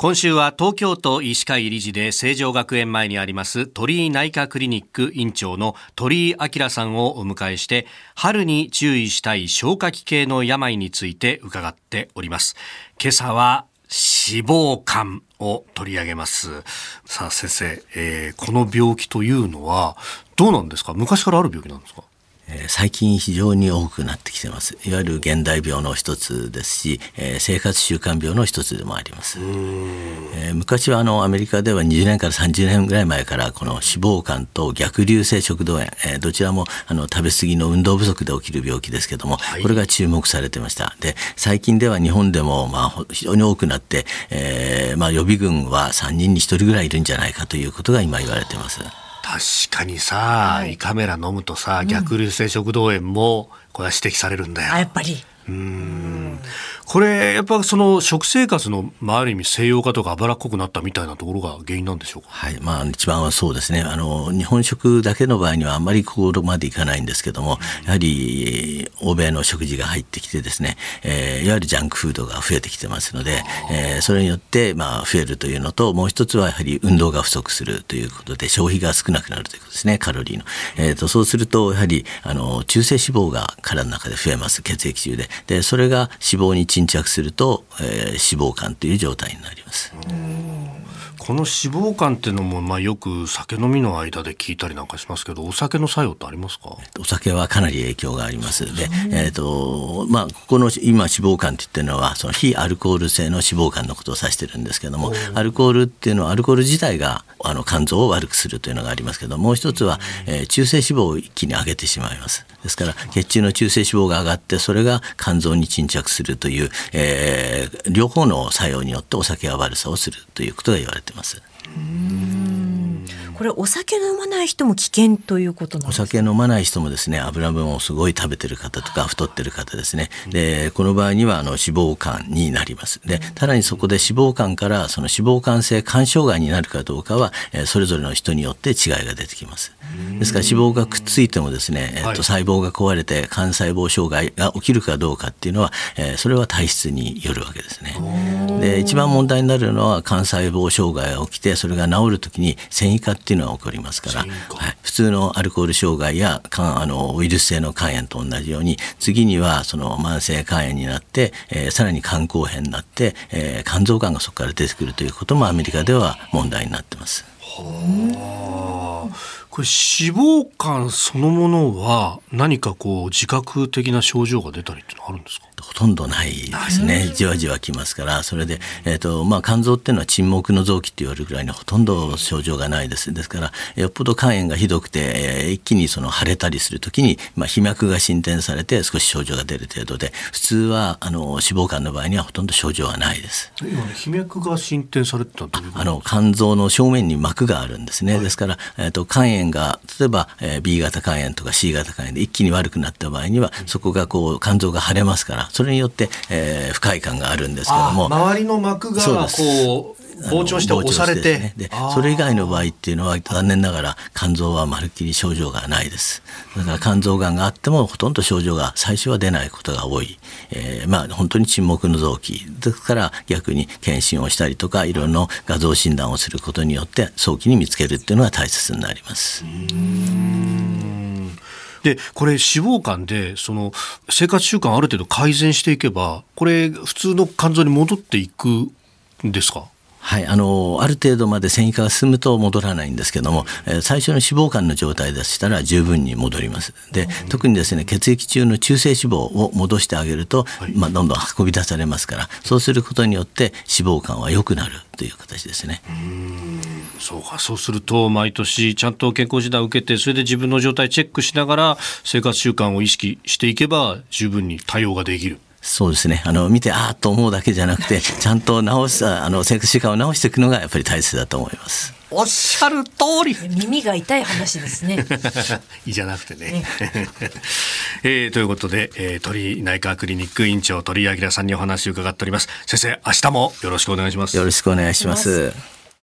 今週は東京都医師会理事で成城学園前にあります鳥居内科クリニック院長の鳥居明さんをお迎えして春に注意したい消化器系の病について伺っております。今朝は脂肪肝を取り上げます。さあ先生、えー、この病気というのはどうなんですか？昔からある病気なんですか？最近非常に多くなってきてます。いわゆる現代病の一つですし、えー、生活習慣病の一つでもあります、えー、昔はあのアメリカでは20年から30年ぐらい前からこの脂肪肝と逆流性食道炎、えー、どちらもあの食べ過ぎの運動不足で起きる病気ですけども、はい、これが注目されてました。で最近では日本でもまあ非常に多くなって、えーまあ、予備軍は3人に1人ぐらいいるんじゃないかということが今言われてます。確かにさ、はい、胃カメラ飲むとさ逆流性食道炎もこれは指摘されるんだよ。あやっぱり。うんこれやっぱその食生活の、まあ、ある意味西洋化とか脂っこくなったみたいなところが原因なんでしょうか、はい。まあ、一番はそうですね。あの日本食だけの場合にはあんまりここまでいかないんですけども、うん、やはり欧米の食事が入ってきてですね、えー、いわゆるジャンクフードが増えてきてますので、えー、それによって、まあ、増えるというのともう一つはやはり運動が不足するということで消費が少なくなるということですねカロリーの、えーと、そうするとやはりあの中性脂肪が体の中で増えます。血液中で。でそれが脂肪に沈着するとえー、脂肪肝という状態になります。この脂肪肝っていうのも、まあ、よく酒飲みの間で聞いたりなんかしますけどお酒の作用ってありますか？お酒はかなり影響があります。で、えーとまあ、ここの今脂肪肝って言ってるのはその非アルコール性の脂肪肝のことを指してるんですけどもアルコールっていうのはアルコール自体があの肝臓を悪くするというのがありますけどもう一つは、えー、中性脂肪を一気に上げてしまいます。ですから血中の中性脂肪が上がってそれが肝臓に沈着するという、えー、両方の作用によってお酒は悪さをするということが言われてます。これお酒飲まない人も危険ということなんですかお酒飲まない人もですね油分をすごい食べてる方とか太ってる方ですね。でこの場合にはあの脂肪肝になります。でさらにそこで脂肪肝からその脂肪肝性肝障害になるかどうかは、えそれぞれの人によって違いが出てきます。ですから脂肪がくっついてもですね、えっと、細胞が壊れて肝細胞障害が起きるかどうかっていうのは、えそれは体質によるわけですね。で一番問題になるのは肝細胞障害が起きてそれが治るときに繊維化っていうのが起こりますから、はい、普通のアルコール障害やあのウイルス性の肝炎と同じように次にはその慢性肝炎になって、えー、さらに肝硬変になって、えー、肝臓がんがそこから出てくるということもアメリカでは問題になってます。これ脂肪肝そのものは何かこう自覚的な症状が出たりってのはあるんですか？ほとんどないですね。じわじわきますから。それで、えーとまあ、肝臓っていうのは沈黙の臓器って言われるぐらいにほとんど症状がないです。ですからよっぽど肝炎がひどくて、えー、一気にその腫れたりする時に、まあ、皮脈が進展されて少し症状が出る程度で普通はあの脂肪肝の場合にはほとんど症状はないです。皮脈が進展されてたあの肝臓の正面に膜があるんですね、はい、ですから、えーと、肝炎が例えば、えー、B 型肝炎とか C 型肝炎で一気に悪くなった場合には、そこがこう肝臓が腫れますからそれによって、えー、不快感があるんですけども。周りの膜がこう膨張して押されて、ね、でそれ以外の場合っていうのは残念ながら肝臓はまるっきり症状がないです。だから肝臓がんがあってもほとんど症状が最初は出ないことが多い、えー、まあ本当に沈黙の臓器。ですから逆に検診をしたりとかいろいろな画像診断をすることによって早期に見つけるっていうのが大切になります。でこれ脂肪肝でその生活習慣ある程度改善していけばこれ普通の肝臓に戻っていくんですか？はい、あのある程度まで繊維化が進むと戻らないんですけども、えー、最初の脂肪肝の状態でしたら十分に戻ります。で特にですね血液中の中性脂肪を戻してあげると、はい、まあ、どんどん運び出されますからそうすることによって脂肪肝は良くなるという形ですね。そうか。そうすると毎年ちゃんと健康診断を受けてそれで自分の状態チェックしながら生活習慣を意識していけば十分に対応ができるそうですね。あの、見て、ああと思うだけじゃなくて、ちゃんと直す、あの、生活習慣を直していくのがやっぱり大切だと思います。おっしゃる通り耳が痛い話ですね。いいじゃなくてね。えー、ということで、えー、鳥内科クリニック院長鳥居明さんにお話を伺っております。先生、明日もよろしくお願いします。よろしくお願いします。